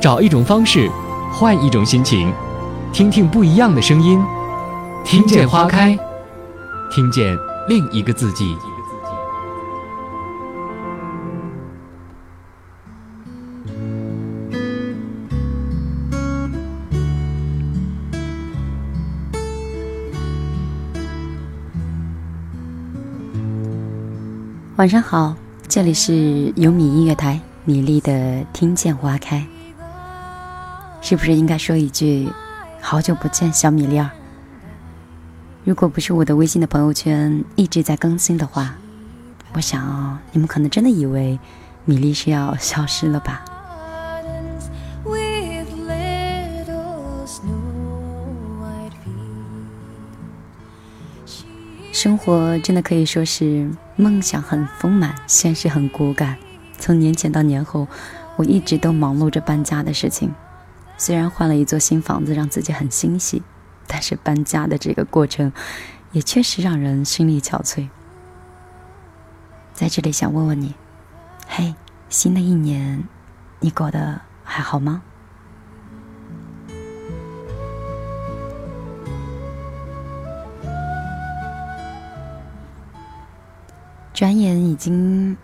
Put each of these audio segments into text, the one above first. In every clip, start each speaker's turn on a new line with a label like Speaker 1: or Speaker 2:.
Speaker 1: 找一种方式，换一种心情，听听不一样的声音，听见花开，听见另一个自己。
Speaker 2: 晚上好，这里是优米音乐台，米粒的听见花开。是不是应该说一句，好久不见，小米粒儿？如果不是我的微信的朋友圈一直在更新的话，我想你们可能真的以为米粒是要消失了吧。生活真的可以说是梦想很丰满，现实很骨感。从年前到年后，我一直都忙碌着搬家的事情。虽然换了一座新房子，让自己很欣喜，但是搬家的这个过程，也确实让人心力憔悴。在这里想问问你，嘿，新的一年，你过得还好吗？转眼已经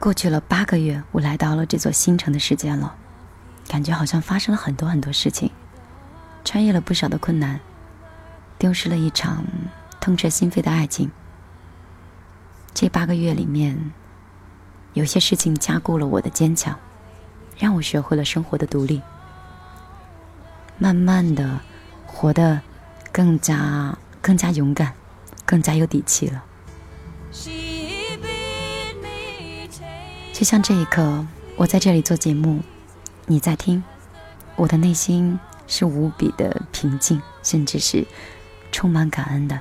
Speaker 2: 过去了八个月，我来到了这座新城的时间了，感觉好像发生了很多很多事情，穿越了不少的困难，丢失了一场痛彻心扉的爱情。这八个月里面，有些事情加固了我的坚强，让我学会了生活的独立，慢慢的活得更加更加勇敢，更加有底气了。就像这一刻，我在这里做节目，你在听，我的内心是无比的平静，甚至是充满感恩的。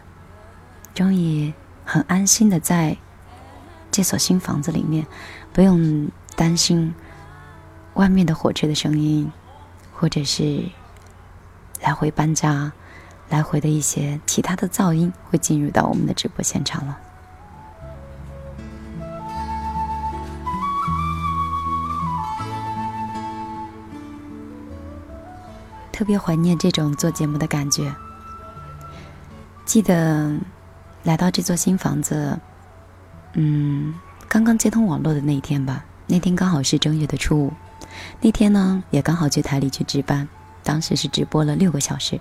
Speaker 2: 终于很安心的在这所新房子里面，不用担心外面的火车的声音，或者是来回搬家、来回的一些其他的噪音会进入到我们的直播现场了。特别怀念这种做节目的感觉。记得来到这座新房子，嗯，刚刚接通网络的那一天吧。那天刚好是正月的初五，那天呢也刚好去台里去值班，当时是直播了六个小时。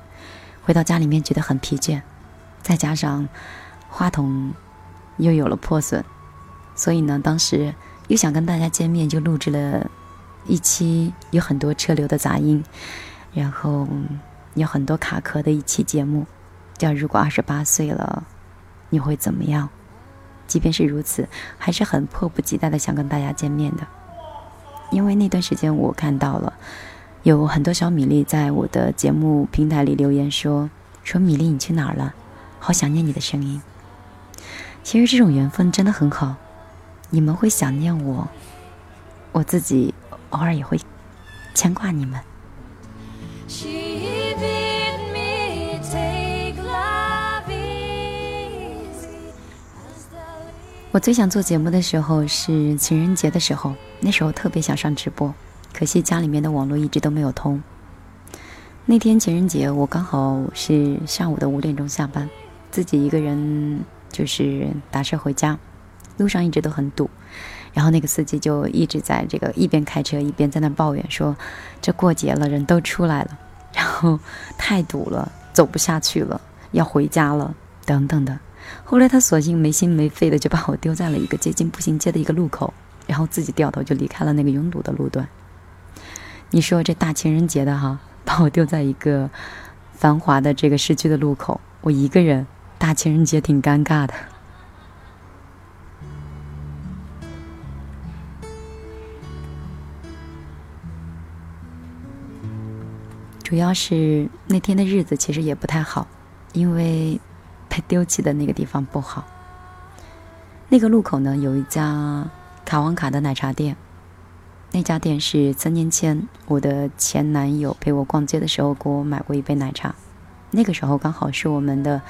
Speaker 2: 回到家里面觉得很疲倦，再加上话筒又有了破损，所以呢，当时又想跟大家见面，就录制了一期有很多车流的杂音。然后有很多卡壳的一期节目，叫“如果二十八岁了，你会怎么样？”即便是如此，还是很迫不及待的想跟大家见面的。因为那段时间我看到了有很多小米粒在我的节目平台里留言说：“说米粒你去哪儿了？好想念你的声音。”其实这种缘分真的很好，你们会想念我，我自己偶尔也会牵挂你们。我最想做节目的时候是情人节的时候，那时候特别想上直播，可惜家里面的网络一直都没有通。那天情人节，我刚好是上午的五点钟下班，自己一个人就是打车回家，路上一直都很堵，然后那个司机就一直在这个一边开车一边在那抱怨说：“这过节了，人都出来了，然后太堵了，走不下去了，要回家了，等等的。”后来他索性没心没肺的就把我丢在了一个接近步行街的一个路口，然后自己掉头就离开了那个拥堵的路段。你说这大情人节的哈，把我丢在一个繁华的这个市区的路口，我一个人大情人节挺尴尬的。主要是那天的日子其实也不太好，因为。被丢弃的那个地方不好。那个路口呢，有一家卡旺卡的奶茶店。那家店是三年前我的前男友陪我逛街的时候给我买过一杯奶茶。那个时候刚好是我们的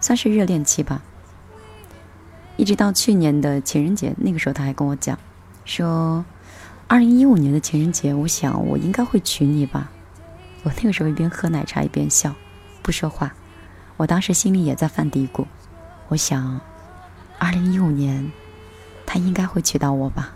Speaker 2: 算是热恋期吧。一直到去年的情人节，那个时候他还跟我讲，说，二零一五年的情人节，我想我应该会娶你吧。我那个时候一边喝奶茶一边笑，不说话。我当时心里也在犯嘀咕，我想，二零一五年，他应该会娶到我吧。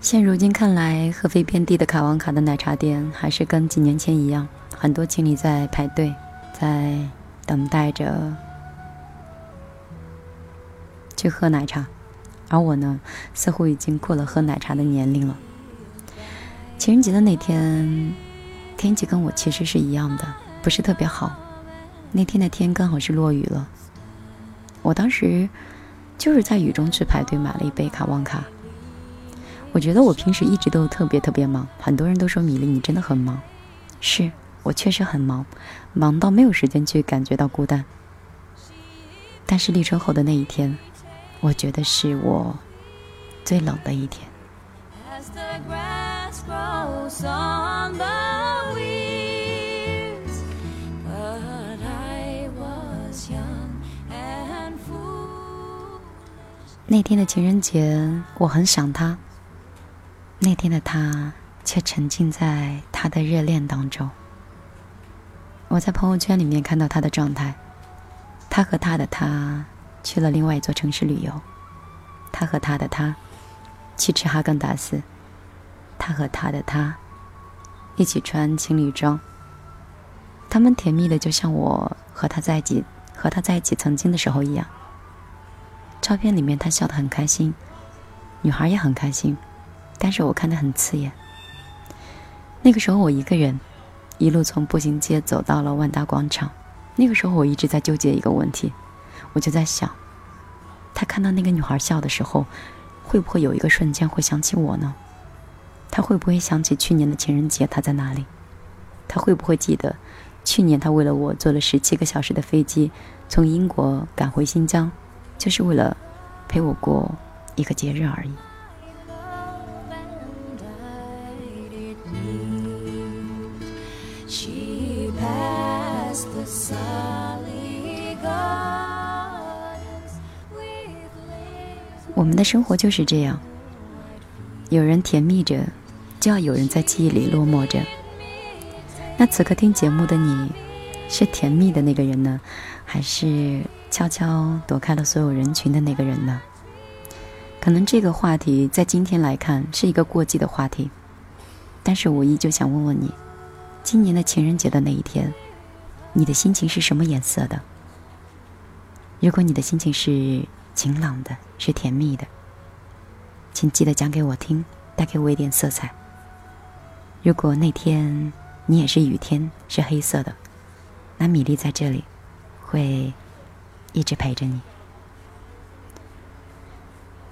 Speaker 2: 现如今看来，合肥遍地的卡旺卡的奶茶店还是跟几年前一样，很多情侣在排队，在等待着去喝奶茶，而我呢，似乎已经过了喝奶茶的年龄了。情人节的那天，天气跟我其实是一样的，不是特别好。那天的天刚好是落雨了，我当时就是在雨中去排队买了一杯卡旺卡。我觉得我平时一直都特别特别忙，很多人都说米粒你真的很忙，是我确实很忙，忙到没有时间去感觉到孤单。但是立春后的那一天，我觉得是我最冷的一天。那天的情人节，我很想他。那天的他却沉浸在他的热恋当中。我在朋友圈里面看到他的状态，他和他的他去了另外一座城市旅游，他和他的他去吃哈根达斯，他和他的他一起穿情侣装。他们甜蜜的就像我和他在一起和他在一起曾经的时候一样。照片里面他笑得很开心，女孩也很开心。但是我看得很刺眼。那个时候我一个人，一路从步行街走到了万达广场。那个时候我一直在纠结一个问题，我就在想，他看到那个女孩笑的时候，会不会有一个瞬间会想起我呢？他会不会想起去年的情人节他在哪里？他会不会记得，去年他为了我坐了十七个小时的飞机，从英国赶回新疆，就是为了陪我过一个节日而已。我们的生活就是这样，有人甜蜜着，就要有人在记忆里落寞着。那此刻听节目的你，是甜蜜的那个人呢，还是悄悄躲开了所有人群的那个人呢？可能这个话题在今天来看是一个过季的话题，但是我依旧想问问你，今年的情人节的那一天，你的心情是什么颜色的？如果你的心情是……晴朗的，是甜蜜的，请记得讲给我听，带给我一点色彩。如果那天你也是雨天，是黑色的，那米粒在这里会一直陪着你。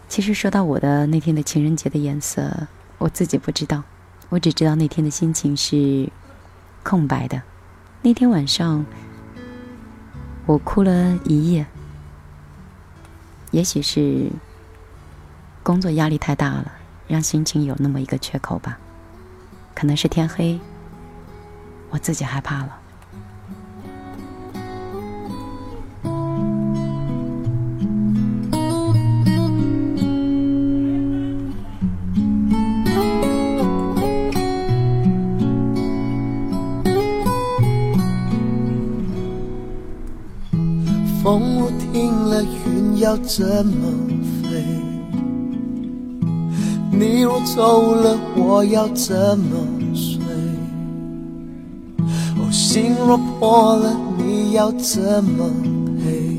Speaker 2: 其实说到我的那天的情人节的颜色，我自己不知道，我只知道那天的心情是空白的。那天晚上，我哭了一夜。也许是工作压力太大了，让心情有那么一个缺口吧。可能是天黑，我自己害怕了。
Speaker 3: 风不停了，要怎么飞？你若走了，我要怎么睡？哦，心若破了，你要怎么赔？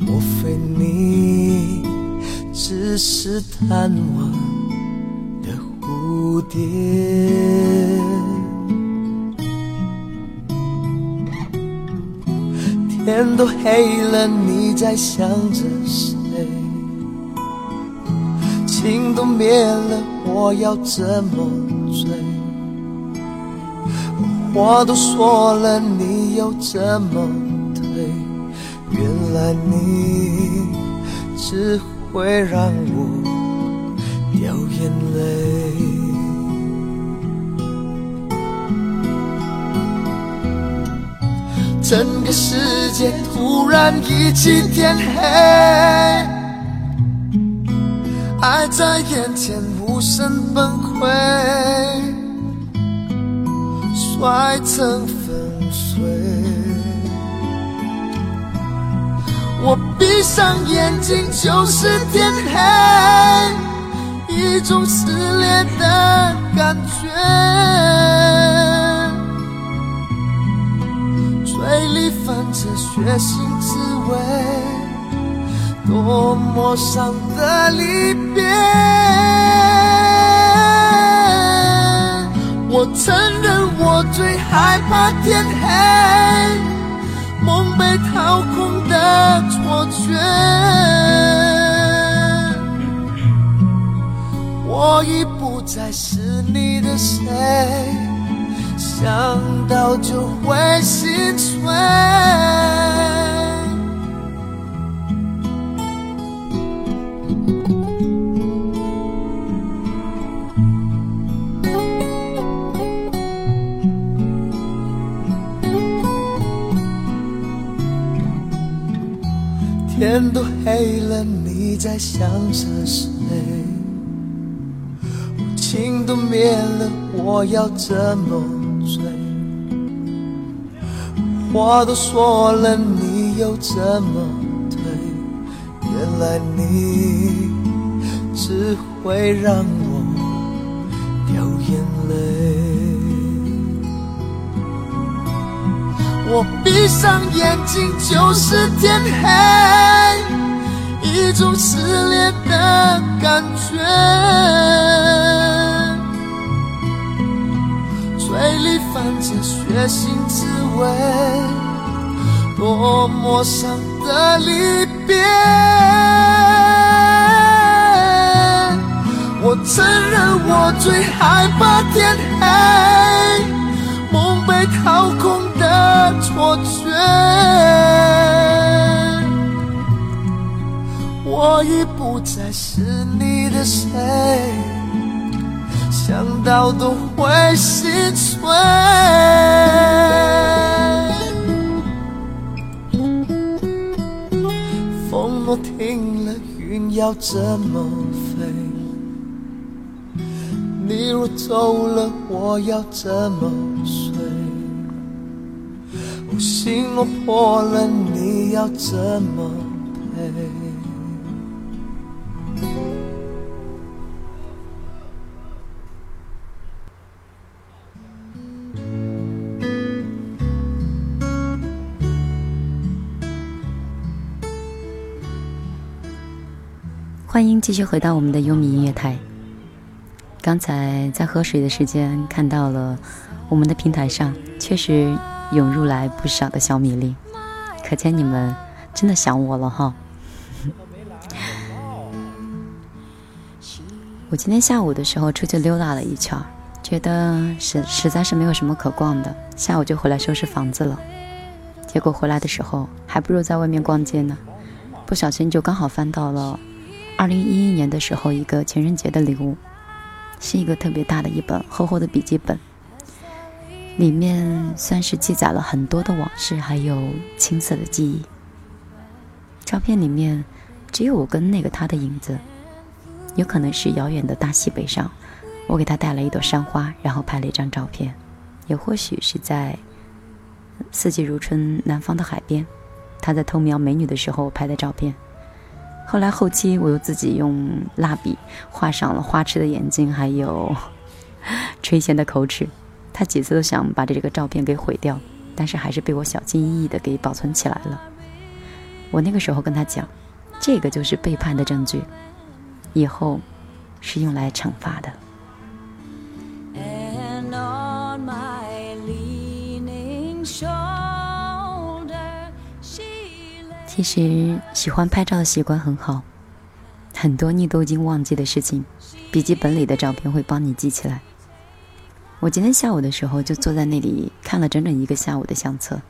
Speaker 3: 莫非你只是贪玩的蝴蝶？天都黑了，你在想着谁？情都灭了，我要怎么追？话都说了，你又怎么退？原来你只会让我掉眼泪。整个世界突然一起天黑，爱在眼前无声崩溃，摔成粉碎。我闭上眼睛就是天黑，一种撕裂的感觉。着血腥滋味，多么伤的离别。我承认我最害怕天黑，梦被掏空的错觉。我已不再是你的谁。想到就会心碎。天都黑了，你在想着谁？情都灭了，我要怎么？话都说了，你又怎么退？原来你只会让我掉眼泪。我闭上眼睛就是天黑，一种撕裂的感觉。嘴里泛着血腥滋味，多么伤的离别。我承认我最害怕天黑，梦被掏空的错觉。我已不再是你的谁。想到都会心碎。风若停了，云要怎么飞？你若走了，我要怎么睡？心若破了，你要怎么
Speaker 2: 欢迎继续回到我们的优米音乐台。刚才在喝水的时间看到了，我们的平台上确实涌入来不少的小米粒，可见你们真的想我了哈。我今天下午的时候出去溜达了一圈，觉得实实在是没有什么可逛的，下午就回来收拾房子了。结果回来的时候还不如在外面逛街呢，不小心就刚好翻到了。二零一一年的时候，一个情人节的礼物，是一个特别大的一本厚厚的笔记本，里面算是记载了很多的往事，还有青涩的记忆。照片里面只有我跟那个他的影子，有可能是遥远的大西北上，我给他带了一朵山花，然后拍了一张照片；也或许是在四季如春南方的海边，他在偷瞄美女的时候拍的照片。后来后期，我又自己用蜡笔画上了花痴的眼睛，还有 垂涎的口齿。他几次都想把这个照片给毁掉，但是还是被我小心翼翼的给保存起来了。我那个时候跟他讲，这个就是背叛的证据，以后是用来惩罚的。其实喜欢拍照的习惯很好，很多你都已经忘记的事情，笔记本里的照片会帮你记起来。我今天下午的时候就坐在那里看了整整一个下午的相册，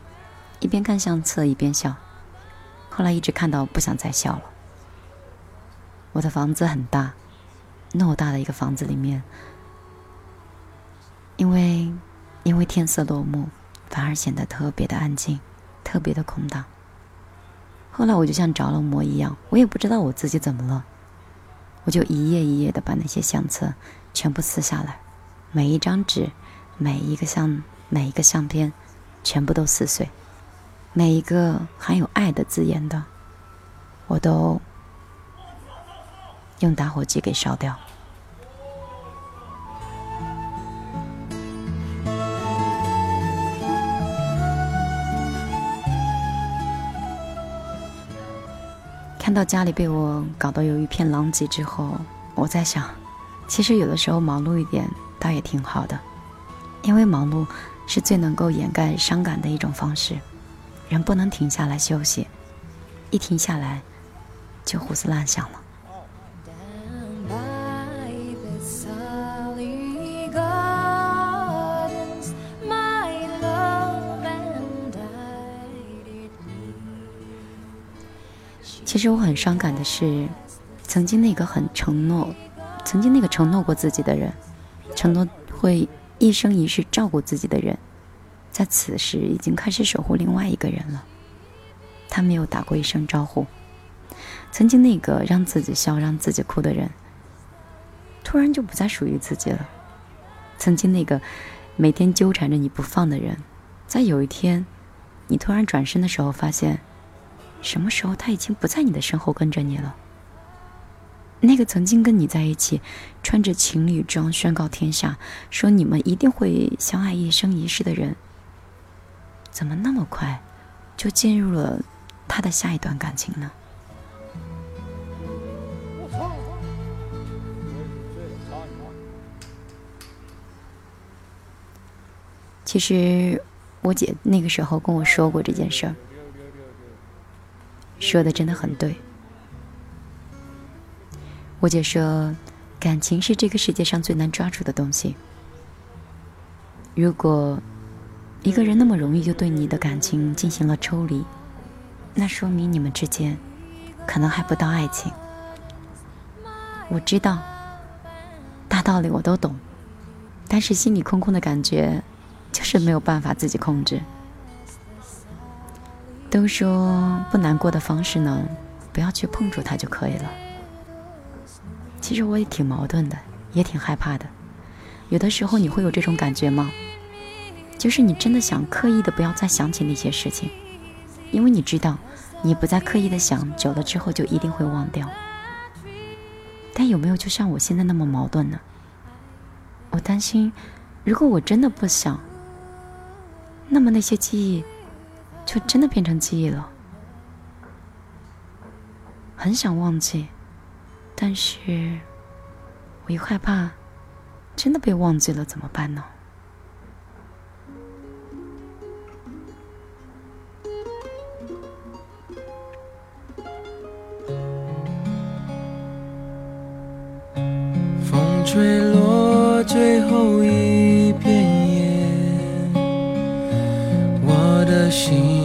Speaker 2: 一边看相册一边笑，后来一直看到不想再笑了。我的房子很大，那么大的一个房子里面，因为因为天色落幕，反而显得特别的安静，特别的空荡。后来我就像着了魔一样，我也不知道我自己怎么了，我就一页一页的把那些相册全部撕下来，每一张纸，每一个相，每一个相片，全部都撕碎，每一个含有爱的字眼的，我都用打火机给烧掉。看到家里被我搞得有一片狼藉之后，我在想，其实有的时候忙碌一点倒也挺好的，因为忙碌是最能够掩盖伤感的一种方式。人不能停下来休息，一停下来就胡思乱想了。其实我很伤感的是，曾经那个很承诺，曾经那个承诺过自己的人，承诺会一生一世照顾自己的人，在此时已经开始守护另外一个人了。他没有打过一声招呼。曾经那个让自己笑、让自己哭的人，突然就不再属于自己了。曾经那个每天纠缠着你不放的人，在有一天，你突然转身的时候，发现。什么时候他已经不在你的身后跟着你了？那个曾经跟你在一起，穿着情侣装宣告天下，说你们一定会相爱一生一世的人，怎么那么快就进入了他的下一段感情呢？其实我姐那个时候跟我说过这件事儿。说的真的很对。我姐说，感情是这个世界上最难抓住的东西。如果一个人那么容易就对你的感情进行了抽离，那说明你们之间可能还不到爱情。我知道，大道理我都懂，但是心里空空的感觉，就是没有办法自己控制。都说不难过的方式呢，不要去碰触它就可以了。其实我也挺矛盾的，也挺害怕的。有的时候你会有这种感觉吗？就是你真的想刻意的不要再想起那些事情，因为你知道，你不再刻意的想，久了之后就一定会忘掉。但有没有就像我现在那么矛盾呢？我担心，如果我真的不想，那么那些记忆。就真的变成记忆了，很想忘记，但是我又害怕真的被忘记了，怎么办呢？
Speaker 4: 风吹落最后一片叶，我的心。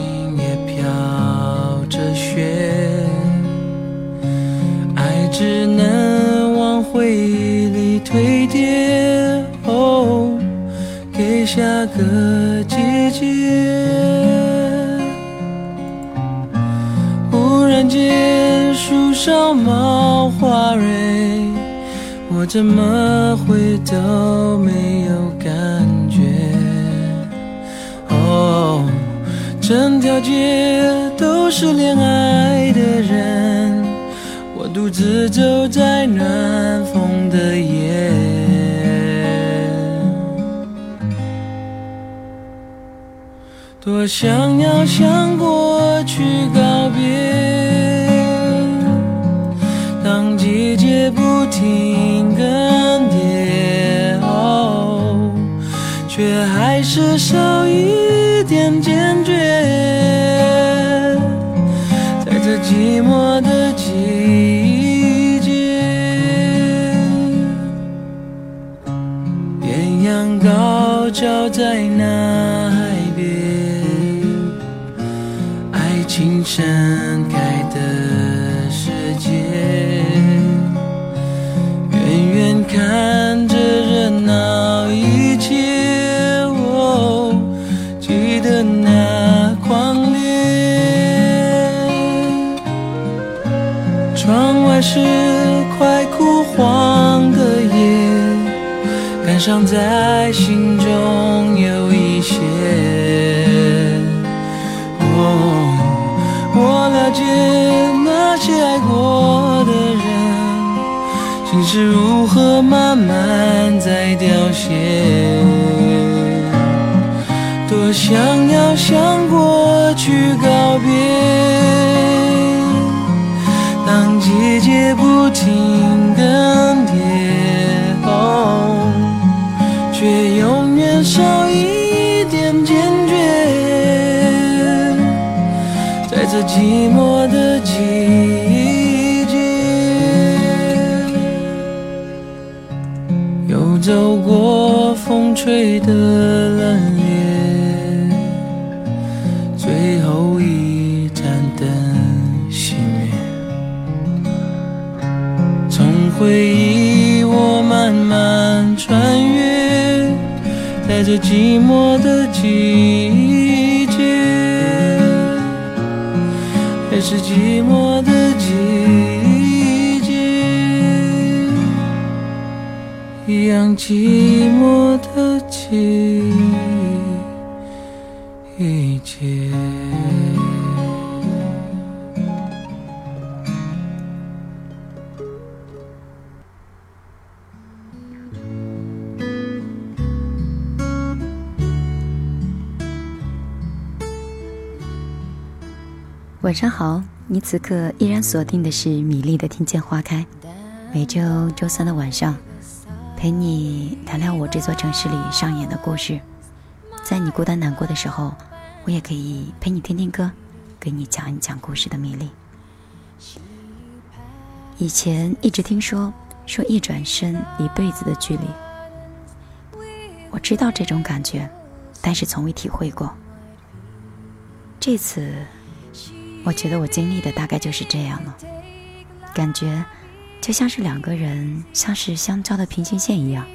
Speaker 4: Sorry，，我怎么会都没有感觉？哦，整条街都是恋爱的人，我独自走在暖风的夜。多想要向过去告别，停更迭，哦，却还是少一感伤在心中有一些。哦，我了解那些爱过的人，心是如何慢慢在凋谢。多想要向过去告别。当季节不停更却永远少一点坚决。在这寂寞的季节，又走过风吹的冷夜，最后一盏灯熄灭，从。回忆，我慢慢穿，在这寂寞的季节，还是寂寞的季节，一样寂寞的季
Speaker 2: 晚上好，你此刻依然锁定的是米粒的听见花开，每周周三的晚上，陪你聊聊我这座城市里上演的故事。在你孤单难过的时候，我也可以陪你听听歌，给你讲一讲故事的米粒。以前一直听说，说一转身一辈子的距离，我知道这种感觉，但是从未体会过。这次。我觉得我经历的大概就是这样了，感觉就像是两个人像是相交的平行线一样，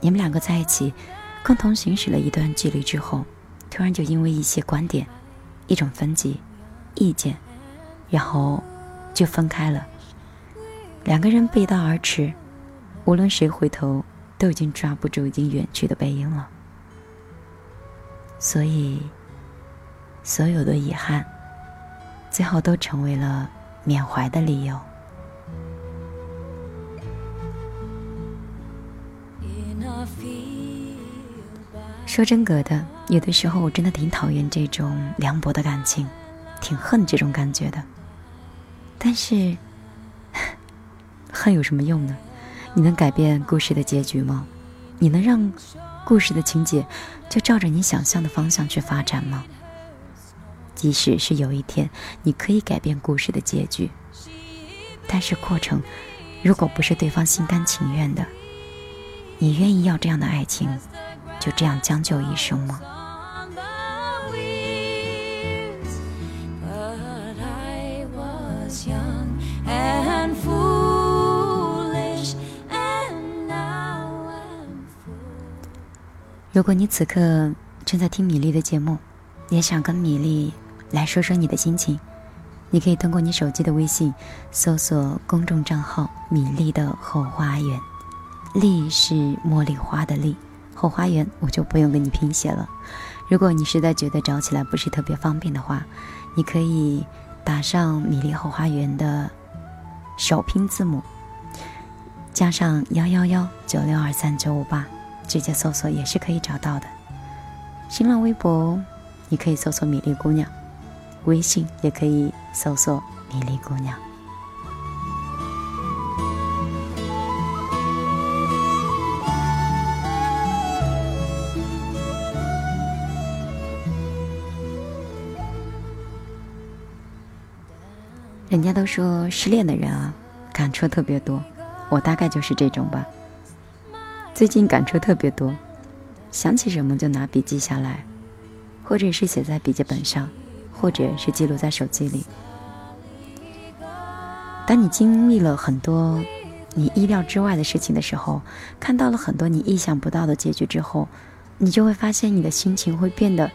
Speaker 2: 你们两个在一起，共同行驶了一段距离之后，突然就因为一些观点、一种分歧、意见，然后就分开了。两个人背道而驰，无论谁回头，都已经抓不住已经远去的背影了。所以，所有的遗憾。最后都成为了缅怀的理由。说真格的，有的时候我真的挺讨厌这种凉薄的感情，挺恨这种感觉的。但是，恨有什么用呢？你能改变故事的结局吗？你能让故事的情节就照着你想象的方向去发展吗？即使是有一天你可以改变故事的结局，但是过程如果不是对方心甘情愿的，你愿意要这样的爱情就这样将就一生吗？如果你此刻正在听米粒的节目，也想跟米粒。来说说你的心情，你可以通过你手机的微信搜索公众账号“米粒的后花园”，粒是茉莉花的粒，后花园我就不用给你拼写了。如果你实在觉得找起来不是特别方便的话，你可以打上“米粒后花园”的首拼字母，加上幺幺幺九六二三九五八，直接搜索也是可以找到的。新浪微博你可以搜索“米粒姑娘”。微信也可以搜索“米粒姑娘”。人家都说失恋的人啊，感触特别多，我大概就是这种吧。最近感触特别多，想起什么就拿笔记下来，或者是写在笔记本上。或者是记录在手机里。当你经历了很多你意料之外的事情的时候，看到了很多你意想不到的结局之后，你就会发现你的心情会变得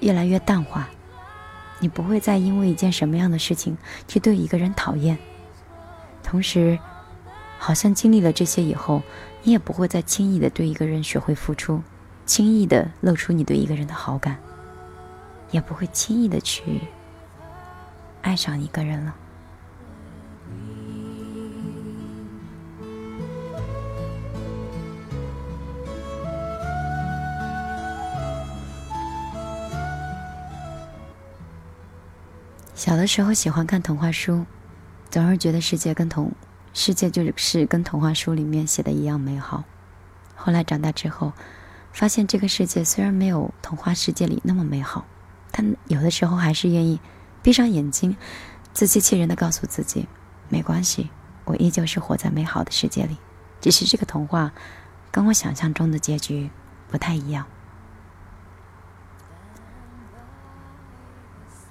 Speaker 2: 越来越淡化。你不会再因为一件什么样的事情去对一个人讨厌，同时，好像经历了这些以后，你也不会再轻易的对一个人学会付出，轻易的露出你对一个人的好感，也不会轻易的去爱上一个人了。小的时候喜欢看童话书，总是觉得世界跟童世界就是跟童话书里面写的一样美好。后来长大之后，发现这个世界虽然没有童话世界里那么美好，但有的时候还是愿意闭上眼睛，自欺欺人的告诉自己，没关系，我依旧是活在美好的世界里，只是这个童话跟我想象中的结局不太一样。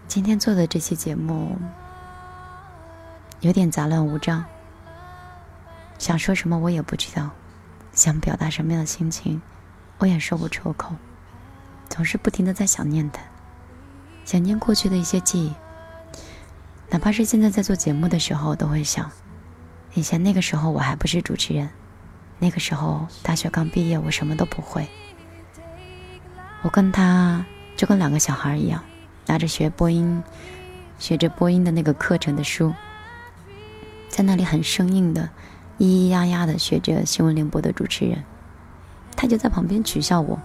Speaker 2: 今天做的这期节目有点杂乱无章，想说什么我也不知道，想表达什么样的心情我也说不出口，总是不停的在想念他，想念过去的一些记忆，哪怕是现在在做节目的时候，都会想，以前那个时候我还不是主持人，那个时候大学刚毕业，我什么都不会，我跟他就跟两个小孩一样。拿着学播音、学着播音的那个课程的书，在那里很生硬的、咿咿呀呀的学着新闻联播的主持人，他就在旁边取笑我，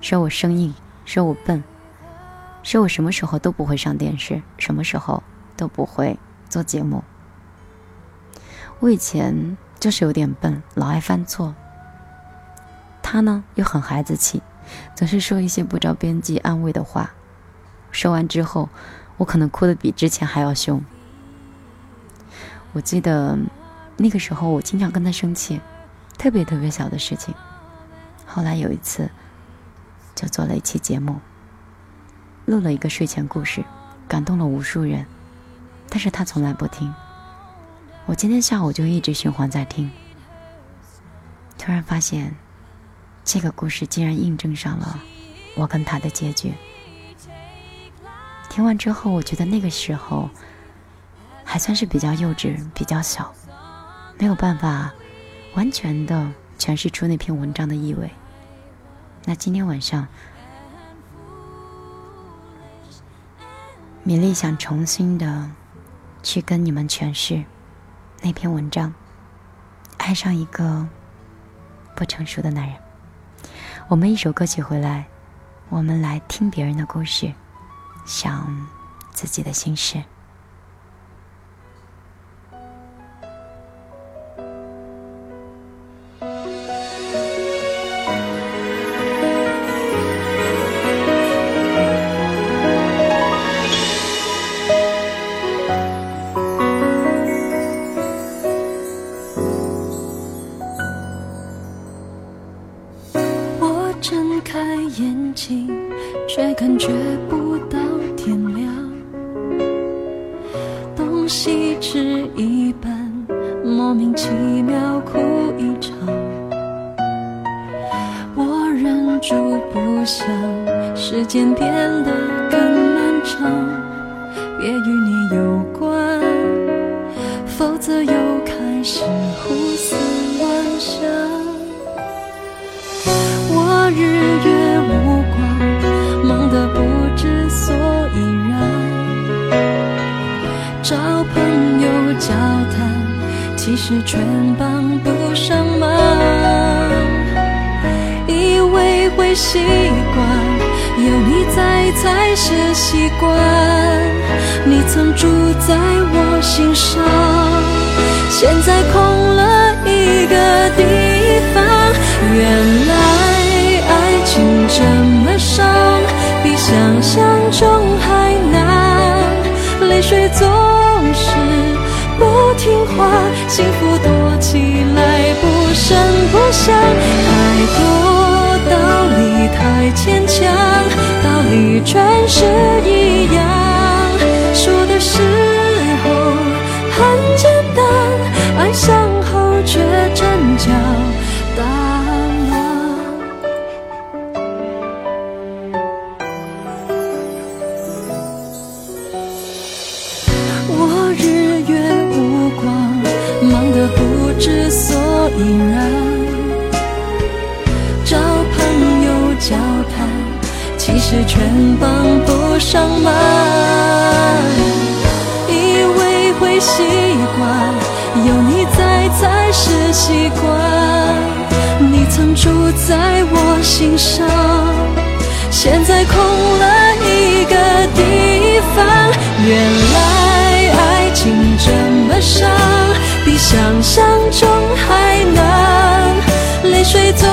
Speaker 2: 说我生硬，说我笨，说我什么时候都不会上电视，什么时候都不会做节目。我以前就是有点笨，老爱犯错。他呢又很孩子气，总是说一些不着边际安慰的话。说完之后，我可能哭的比之前还要凶。我记得那个时候，我经常跟他生气，特别特别小的事情。后来有一次，就做了一期节目，录了一个睡前故事，感动了无数人。但是他从来不听。我今天下午就一直循环在听，突然发现，这个故事竟然印证上了我跟他的结局。听完之后，我觉得那个时候还算是比较幼稚、比较小，没有办法完全的诠释出那篇文章的意味。那今天晚上，米粒想重新的去跟你们诠释那篇文章，爱上一个不成熟的男人。我们一首歌曲回来，我们来听别人的故事。想自己的心事。
Speaker 5: 住不想，时间变得更漫长。别与你有关，否则又开始胡思乱想。我日月无光，忙得不知所以然。找朋友。交谈，其实全帮不习惯，有你在才是习惯。你曾住在我心上，现在空了一个地方。原来爱情这么伤，比想象中还难。泪水总是。不听话，幸福躲起来不声不响。太多太牵强，道理全是一样。是全帮不上忙。以为会习惯，有你在才是习惯。你曾住在我心上，现在空了一个地方。原来爱情这么伤，比想象中还难。泪水总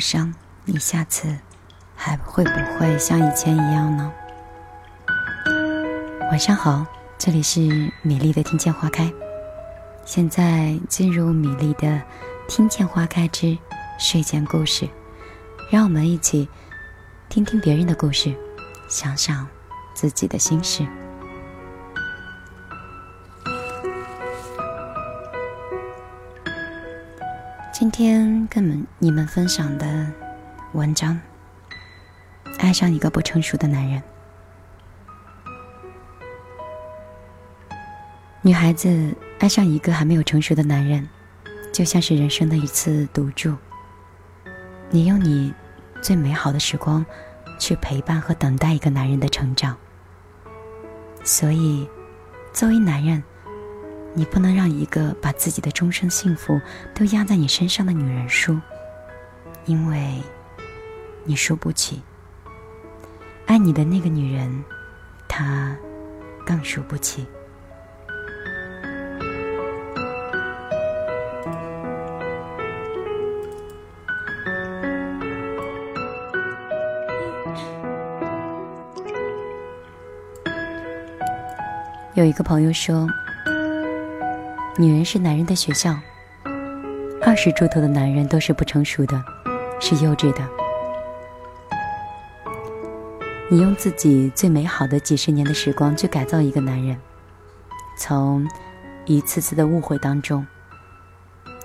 Speaker 2: 伤，你下次还会不会像以前一样呢？晚上好，这里是米粒的听见花开。现在进入米粒的听见花开之睡前故事，让我们一起听听别人的故事，想想自己的心事。今天跟们你们分享的文章，爱上一个不成熟的男人。女孩子爱上一个还没有成熟的男人，就像是人生的一次赌注。你用你最美好的时光去陪伴和等待一个男人的成长，所以，作为男人，你不能让一个把自己的终生幸福都压在你身上的女人输，因为你输不起。爱你的那个女人，她更输不起。有一个朋友说，女人是男人的学校，二十出头的男人都是不成熟的，是幼稚的。你用自己最美好的几十年的时光去改造一个男人，从一次次的误会当中，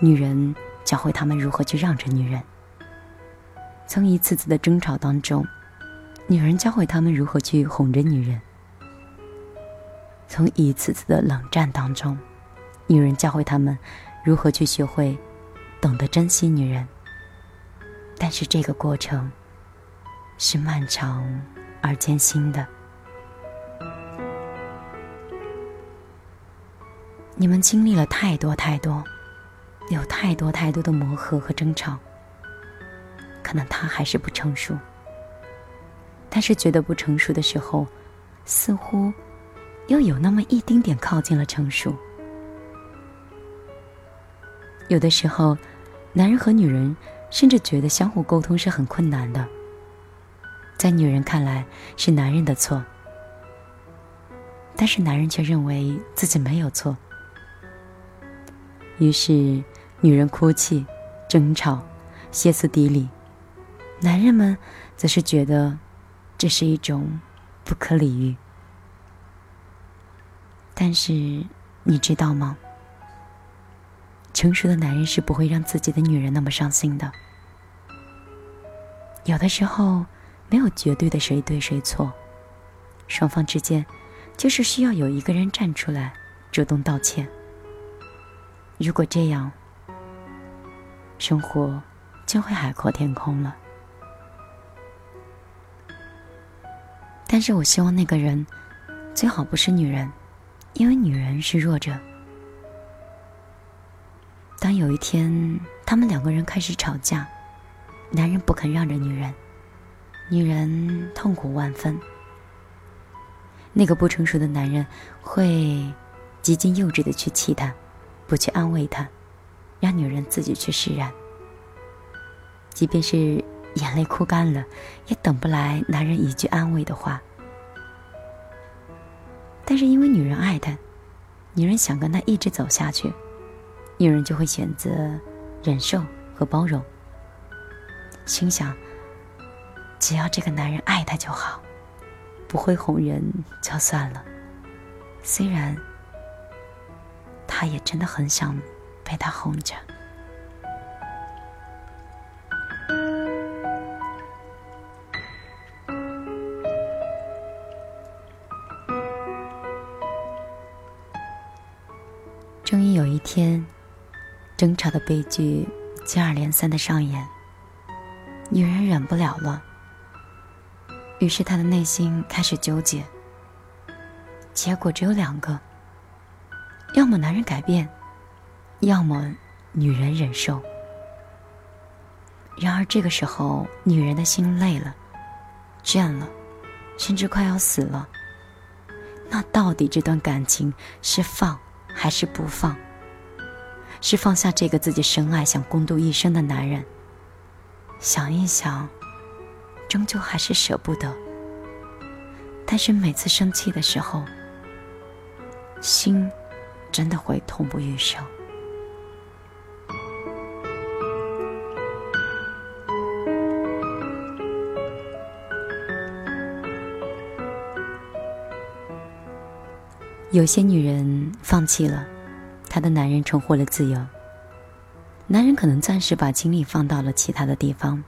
Speaker 2: 女人教会他们如何去让着女人；从一次次的争吵当中，女人教会他们如何去哄着女人。从一次次的冷战当中，女人教会他们如何去学会懂得珍惜女人。但是这个过程是漫长而艰辛的。你们经历了太多太多，有太多太多的磨合和争吵。可能他还是不成熟，但是觉得不成熟的时候，似乎。又有那么一丁点靠近了成熟。有的时候，男人和女人甚至觉得相互沟通是很困难的。在女人看来是男人的错，但是男人却认为自己没有错。于是，女人哭泣、争吵、歇斯底里，男人们则是觉得这是一种不可理喻。但是你知道吗？成熟的男人是不会让自己的女人那么伤心的。有的时候，没有绝对的谁对谁错，双方之间就是需要有一个人站出来主动道歉。如果这样，生活就会海阔天空了。但是我希望那个人最好不是女人，因为女人是弱者。当有一天他们两个人开始吵架，男人不肯让着女人，女人痛苦万分。那个不成熟的男人会极尽幼稚的去气她，不去安慰她，让女人自己去释然。即便是眼泪哭干了，也等不来男人一句安慰的话。但是因为女人爱他，女人想跟他一直走下去，女人就会选择忍受和包容。心想，只要这个男人爱她就好，不会哄人就算了。虽然她也真的很想被他哄着。他的悲剧接二连三的上演。女人忍不了了，于是她的内心开始纠结。结果只有两个：要么男人改变，要么女人忍受。然而这个时候，女人的心累了、倦了，甚至快要死了。那到底这段感情是放还是不放？是放下这个自己深爱、想共度一生的男人？想一想，终究还是舍不得。但是每次生气的时候，心真的会痛不欲生。有些女人放弃了，她的男人重获了自由。男人可能暂时把精力放到了其他的地方，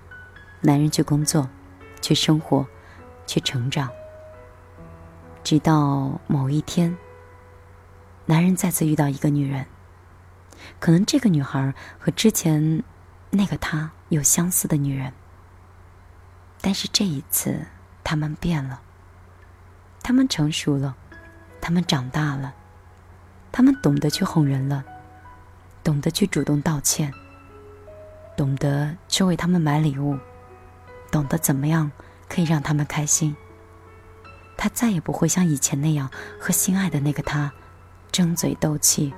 Speaker 2: 男人去工作，去生活，去成长。直到某一天，男人再次遇到一个女人，可能这个女孩和之前那个他有相似的女人，但是这一次他们变了，他们成熟了，他们长大了，他们懂得去哄人了。懂得去主动道歉，懂得去为他们买礼物，懂得怎么样可以让他们开心。他再也不会像以前那样和心爱的那个他争嘴斗气、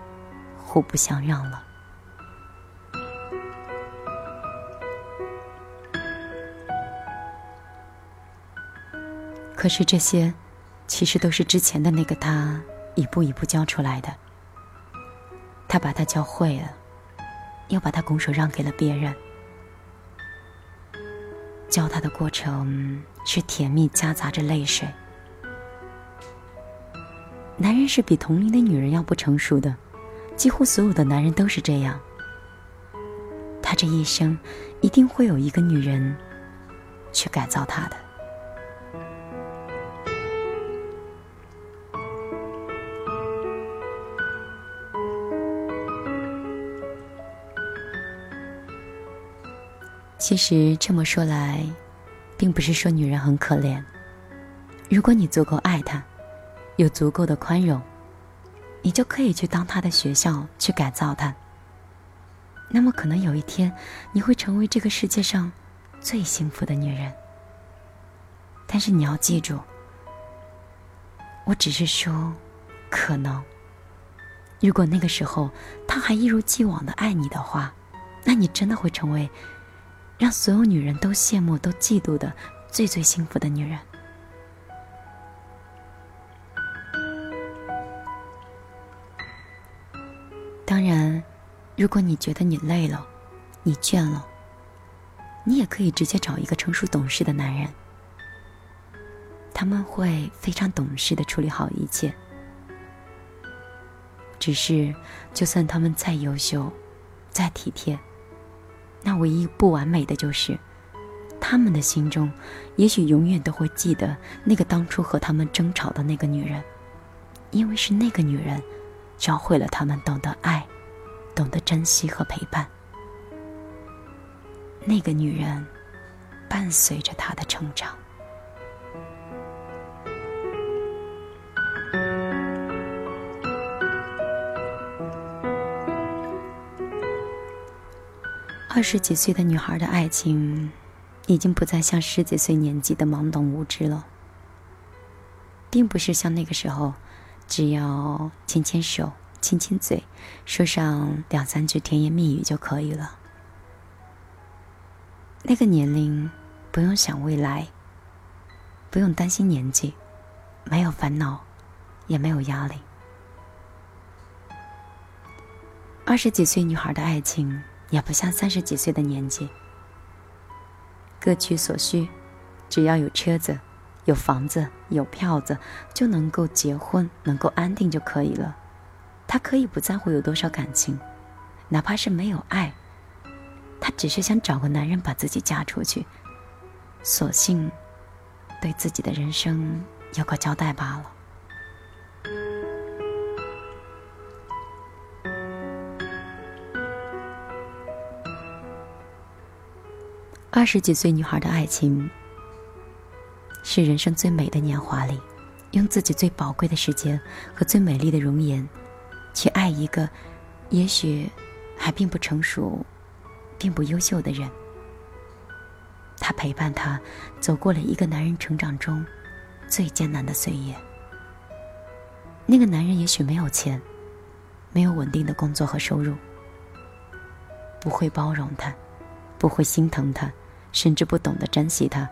Speaker 2: 互不相让了。可是这些，其实都是之前的那个他一步一步教出来的。他把他教会了，又把他拱手让给了别人。教他的过程是甜蜜夹杂着泪水。男人是比同龄的女人要不成熟的，几乎所有的男人都是这样。他这一生一定会有一个女人去改造他的。其实这么说来，并不是说女人很可怜。如果你足够爱她，有足够的宽容，你就可以去当她的学校，去改造她。那么可能有一天，你会成为这个世界上最幸福的女人。但是你要记住，我只是说，可能。如果那个时候她还一如既往的爱你的话，那你真的会成为。让所有女人都羡慕、都嫉妒的最最幸福的女人。当然，如果你觉得你累了、你倦了，你也可以直接找一个成熟懂事的男人，他们会非常懂事的处理好一切。只是，就算他们再优秀、再体贴，那唯一不完美的就是，他们的心中，也许永远都会记得那个当初和他们争吵的那个女人，因为是那个女人，教会了他们懂得爱，懂得珍惜和陪伴。那个女人，伴随着他的成长。二十几岁的女孩的爱情，已经不再像十几岁年纪的懵懂无知了，并不是像那个时候，只要牵牵手、亲亲嘴，说上两三句甜言蜜语就可以了。那个年龄，不用想未来，不用担心年纪，没有烦恼，也没有压力。二十几岁女孩的爱情。也不像三十几岁的年纪，各取所需，只要有车子、有房子、有票子，就能够结婚，能够安定就可以了。他可以不在乎有多少感情，哪怕是没有爱，他只是想找个男人把自己嫁出去，索性对自己的人生有个交代罢了。二十几岁女孩的爱情，是人生最美的年华里，用自己最宝贵的时间和最美丽的容颜，去爱一个也许还并不成熟、并不优秀的人。他陪伴他走过了一个男人成长中最艰难的岁月。那个男人也许没有钱，没有稳定的工作和收入，不会包容他。不会心疼他，甚至不懂得珍惜他，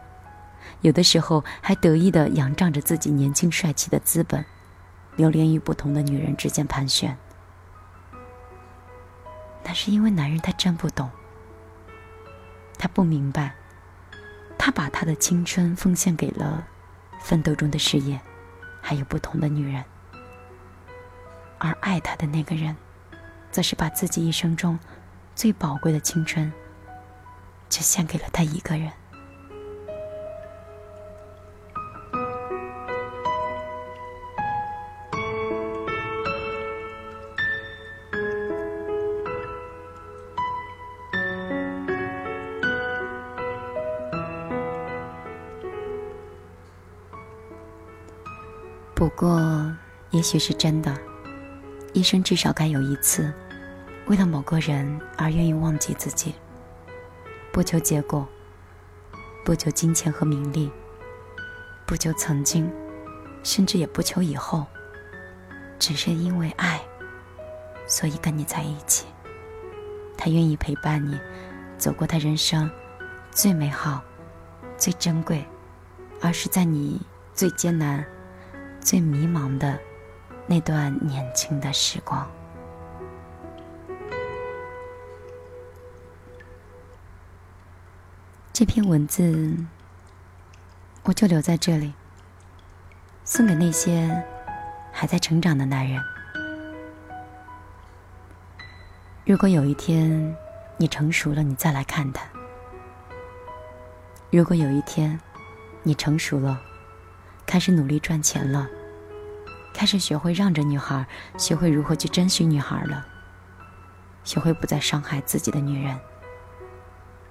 Speaker 2: 有的时候还得意的仰仗着自己年轻帅气的资本，流连于不同的女人之间盘旋。那是因为男人他真不懂，他不明白，他把他的青春奉献给了奋斗中的事业，还有不同的女人，而爱他的那个人，则是把自己一生中最宝贵的青春。只献给了他一个人。不过，也许是真的，一生至少该有一次，为了某个人而愿意忘记自己。不求结果，不求金钱和名利，不求曾经，甚至也不求以后，只是因为爱，所以跟你在一起。他愿意陪伴你，走过他人生最美好、最珍贵，而是在你最艰难、最迷茫的那段年轻的时光。这篇文字，我就留在这里，送给那些还在成长的男人。如果有一天你成熟了，你再来看他；如果有一天你成熟了，开始努力赚钱了，开始学会让着女孩，学会如何去珍惜女孩了，学会不再伤害自己的女人。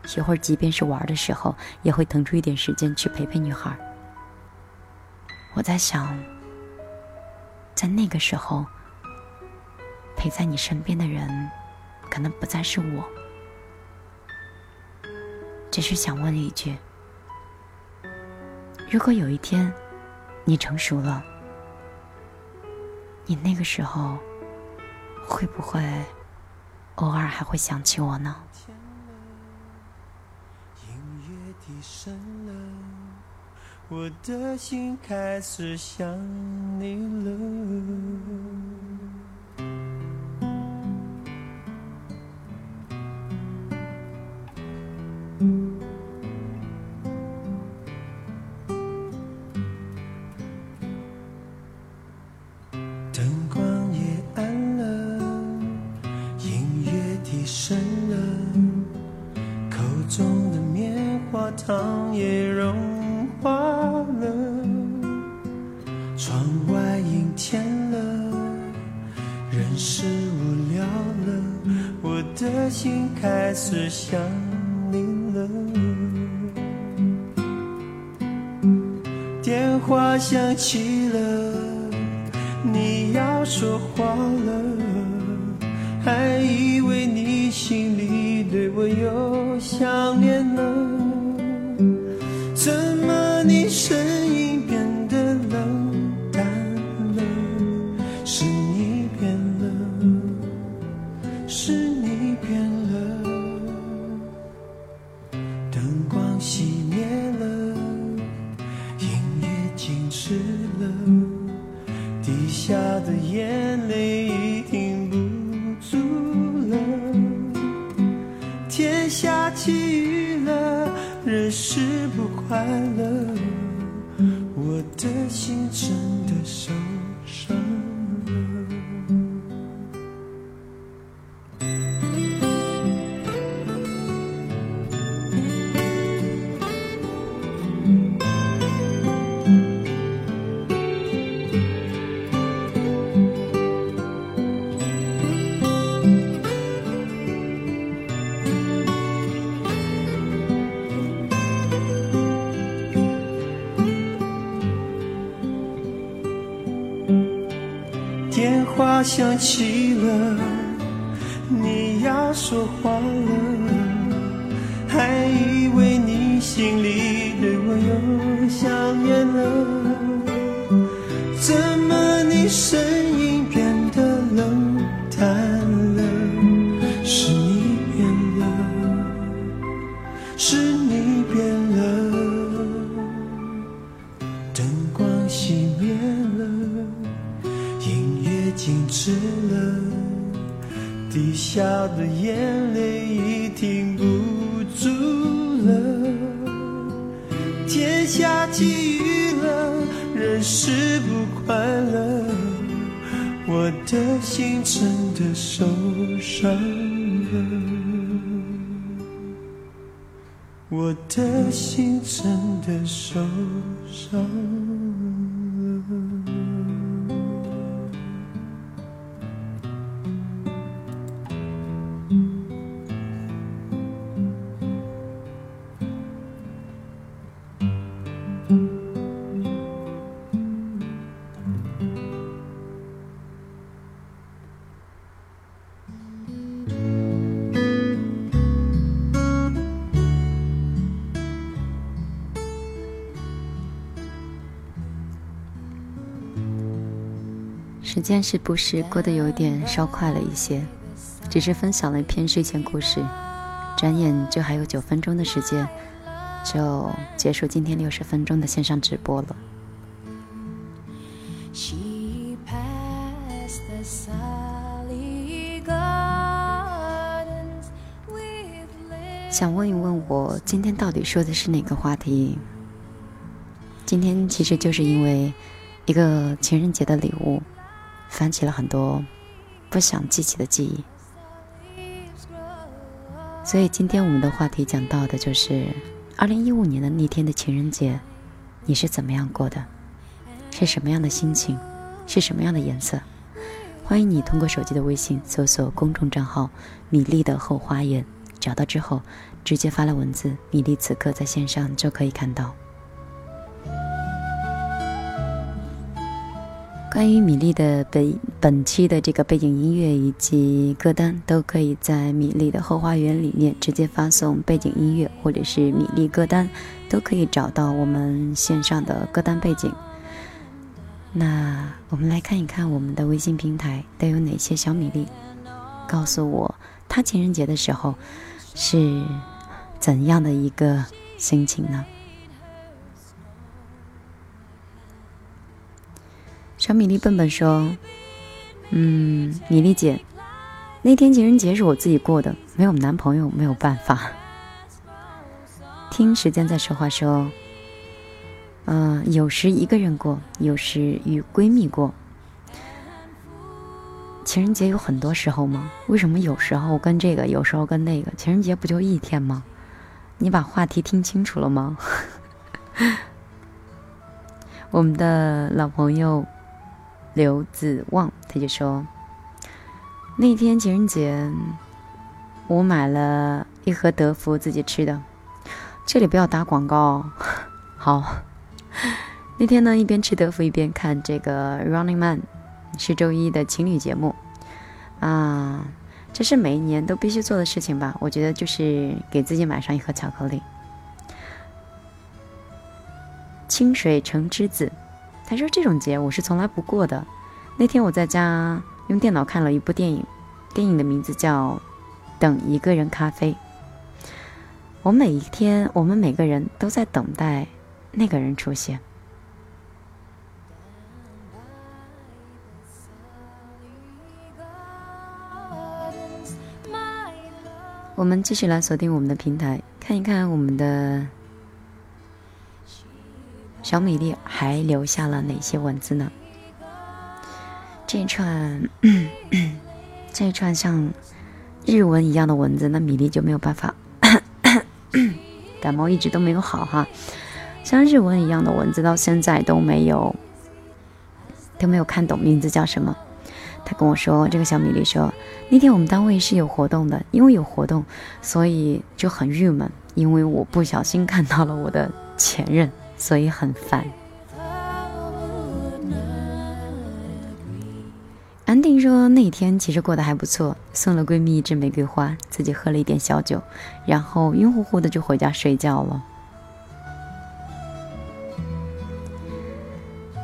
Speaker 2: 学会，即便是玩的时候，也会腾出一点时间去陪陪女孩。我在想，在那个时候，陪在你身边的人，可能不再是我。只是想问一句：如果有一天你成熟了，你那个时候会不会偶尔还会想起我呢？
Speaker 4: 深了，我的心开始想你了。苍也融化了，窗外阴天了，人世无聊了，我的心开始想你了。电话响起了，你要说话了，还以为你心里对我有想念呢，起
Speaker 2: 时间是不是过得有点稍快了一些？只是分享了一篇睡前故事，转眼就还有九分钟的时间，就结束今天六十分钟的线上直播了。想问一问我今天到底说的是哪个话题？今天其实就是因为一个情人节的礼物，翻起了很多不想记起的记忆。所以今天我们的话题讲到的就是二零一五年的那天的情人节，你是怎么样过的？是什么样的心情？是什么样的颜色？欢迎你通过手机的微信搜索公众账号“米粒的后花园”，找到之后直接发来文字，米粒此刻在线上就可以看到。关于米粒的本本期的这个背景音乐以及歌单，都可以在米粒的后花园里面直接发送背景音乐或者是米粒歌单，都可以找到我们线上的歌单背景。那我们来看一看我们的微信平台都有哪些小米粒，告诉我他情人节的时候是怎样的一个心情呢？小米粒笨笨说：“嗯，米粒姐，那天情人节是我自己过的，没有男朋友，没有办法。”听时间在说话说。嗯、有时一个人过，有时与闺蜜过。情人节有很多时候吗？为什么有时候跟这个，有时候跟那个？情人节不就一天吗？你把话题听清楚了吗？我们的老朋友刘子旺他就说，那天情人节，我买了一盒德芙自己吃的。这里不要打广告哦。好，那天呢，一边吃德芙一边看这个《Running Man》，是周一的情侣节目啊。这是每一年都必须做的事情吧？我觉得就是给自己买上一盒巧克力。清水橙之子，他说这种节我是从来不过的。那天我在家用电脑看了一部电影，电影的名字叫《等一个人咖啡》。我每一天，我们每个人都在等待那个人出现。我们继续来锁定我们的平台，看一看我们的。小米粒还留下了哪些文字呢？这串，这串像日文一样的文字，那米粒就没有办法。感冒一直都没有好哈，像日文一样的文字到现在都没有都没有看懂名字叫什么。他跟我说，这个小米粒说，那天我们单位是有活动的，因为有活动，所以就很郁闷，因为我不小心看到了我的前任。所以很烦。安定说那天其实过得还不错，送了闺蜜一支玫瑰花，自己喝了一点小酒，然后晕乎乎的就回家睡觉了。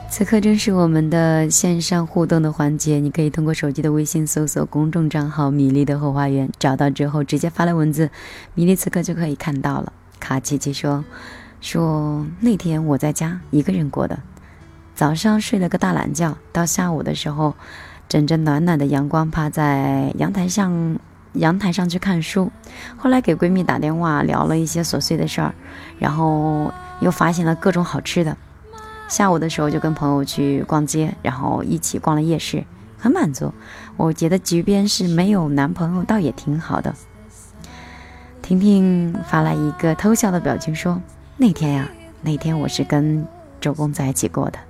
Speaker 2: 此刻正是我们的线上互动的环节，你可以通过手机的微信搜索公众账号“米粒的后花园”，找到之后直接发来文字，米粒此刻就可以看到了。卡琪琪说。说那天我在家一个人过的，早上睡了个大懒觉，到下午的时候，枕着暖暖的阳光，趴在阳台上，阳台上去看书。后来给闺蜜打电话聊了一些琐碎的事儿，然后又发现了各种好吃的。下午的时候就跟朋友去逛街，然后一起逛了夜市，很满足。我觉得即便是没有男朋友，倒也挺好的。婷婷发来一个偷笑的表情说。那天呀，那天我是跟周公在一起过的。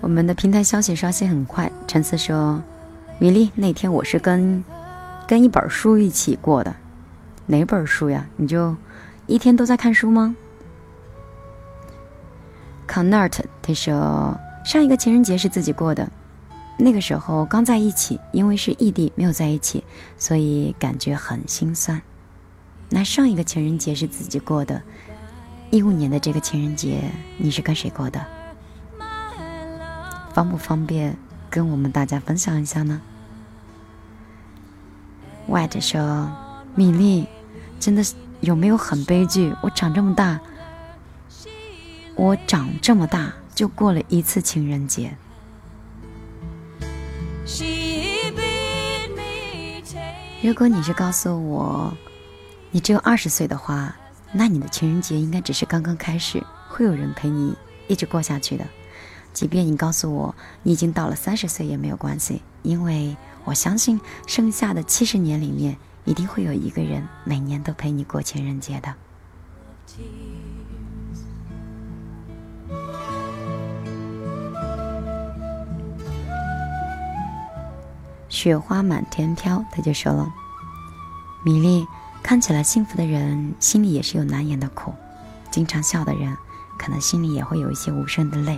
Speaker 2: 我们的平台消息刷新很快，陈思说：“米粒，那天我是跟跟一本书一起过的。”哪本书呀？你就一天都在看书吗 c o n n e r t 他说上一个情人节是自己过的，那个时候刚在一起，因为是异地没有在一起，所以感觉很心酸。那上一个情人节是自己过的，一五年的这个情人节你是跟谁过的？方不方便跟我们大家分享一下呢？White 说米粒。真的是有没有很悲剧？我长这么大，我长这么大就过了一次情人节。如果你是告诉我你只有二十岁的话，那你的情人节应该只是刚刚开始，会有人陪你一直过下去的。即便你告诉我你已经到了三十岁也没有关系，因为我相信剩下的七十年里面。一定会有一个人每年都陪你过情人节的。雪花满天飘，他就说了：“米粒，看起来幸福的人，心里也是有难言的苦；经常笑的人，可能心里也会有一些无声的泪；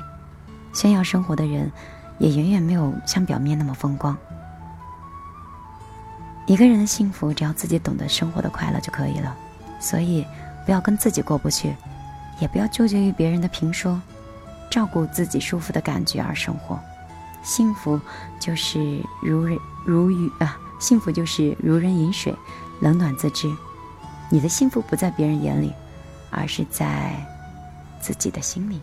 Speaker 2: 炫耀生活的人，也远远没有像表面那么风光。”一个人的幸福，只要自己懂得生活的快乐就可以了。所以，不要跟自己过不去，也不要纠结于别人的评说，照顾自己舒服的感觉而生活。幸福就是如人如雨啊，幸福就是如人饮水，冷暖自知。你的幸福不在别人眼里，而是在自己的心里。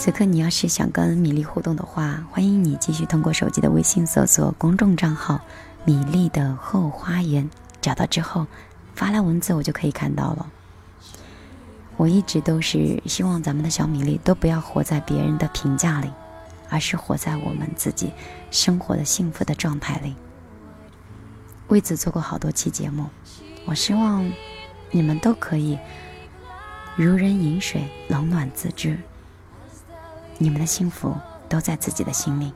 Speaker 2: 此刻你要是想跟米粒互动的话，欢迎你继续通过手机的微信搜索公众账号“米粒的后花园”，找到之后发来文字，我就可以看到了。我一直都是希望咱们的小米粒都不要活在别人的评价里，而是活在我们自己生活的幸福的状态里。为此做过好多期节目，我希望你们都可以如人饮水，冷暖自知。你们的幸福都在自己的心里。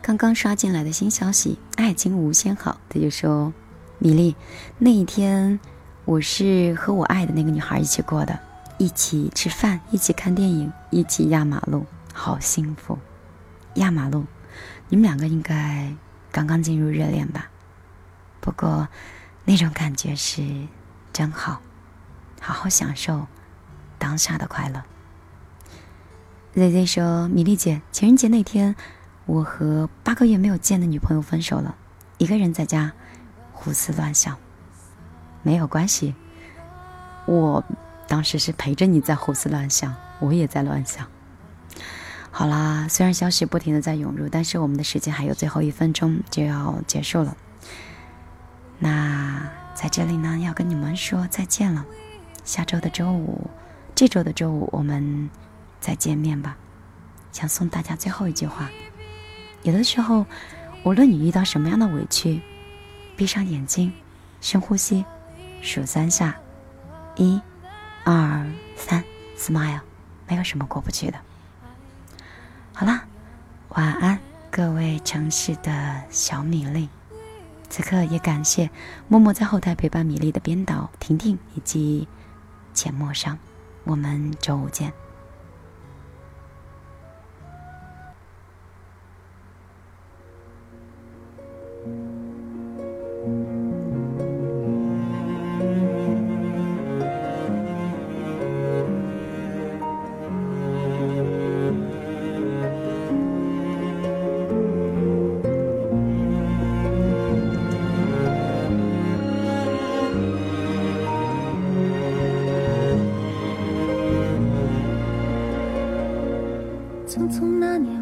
Speaker 2: 刚刚刷进来的新消息，爱情无限好，他就说：“米粒，那一天。”我是和我爱的那个女孩一起过的，一起吃饭，一起看电影，一起压马路，好幸福。压马路，你们两个应该刚刚进入热恋吧？不过那种感觉是真好，好好享受当下的快乐。Z Z 说：“米粒姐，情人节那天，我和八个月没有见的女朋友分手了，一个人在家胡思乱想。”没有关系，我当时是陪着你在胡思乱想，我也在乱想。好啦，虽然消息不停的在涌入，但是我们的时间还有最后一分钟就要结束了。那在这里呢，要跟你们说再见了。下周的周五，这周的周五我们再见面吧。想送大家最后一句话：有的时候，无论你遇到什么样的委屈，闭上眼睛，深呼吸。数三下，一、二、三，smile，没有什么过不去的。好啦，晚安，各位城市的小米粒。此刻也感谢默默在后台陪伴米粒的编导婷婷以及浅陌上，我们周五见。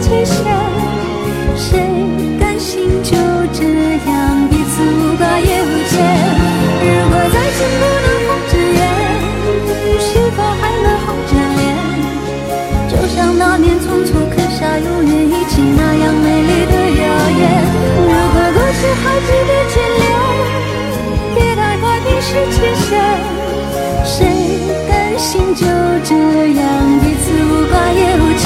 Speaker 5: 期限，谁甘心就这样彼此无挂也无牵？如果再见不能红着眼，是否还能红着脸？就像那年匆匆刻下永远一起那样美丽的谣言。
Speaker 6: 如果
Speaker 5: 过去还值得眷恋，别太快冰释前嫌，
Speaker 6: 谁
Speaker 5: 甘心就这样彼此无挂也无牵？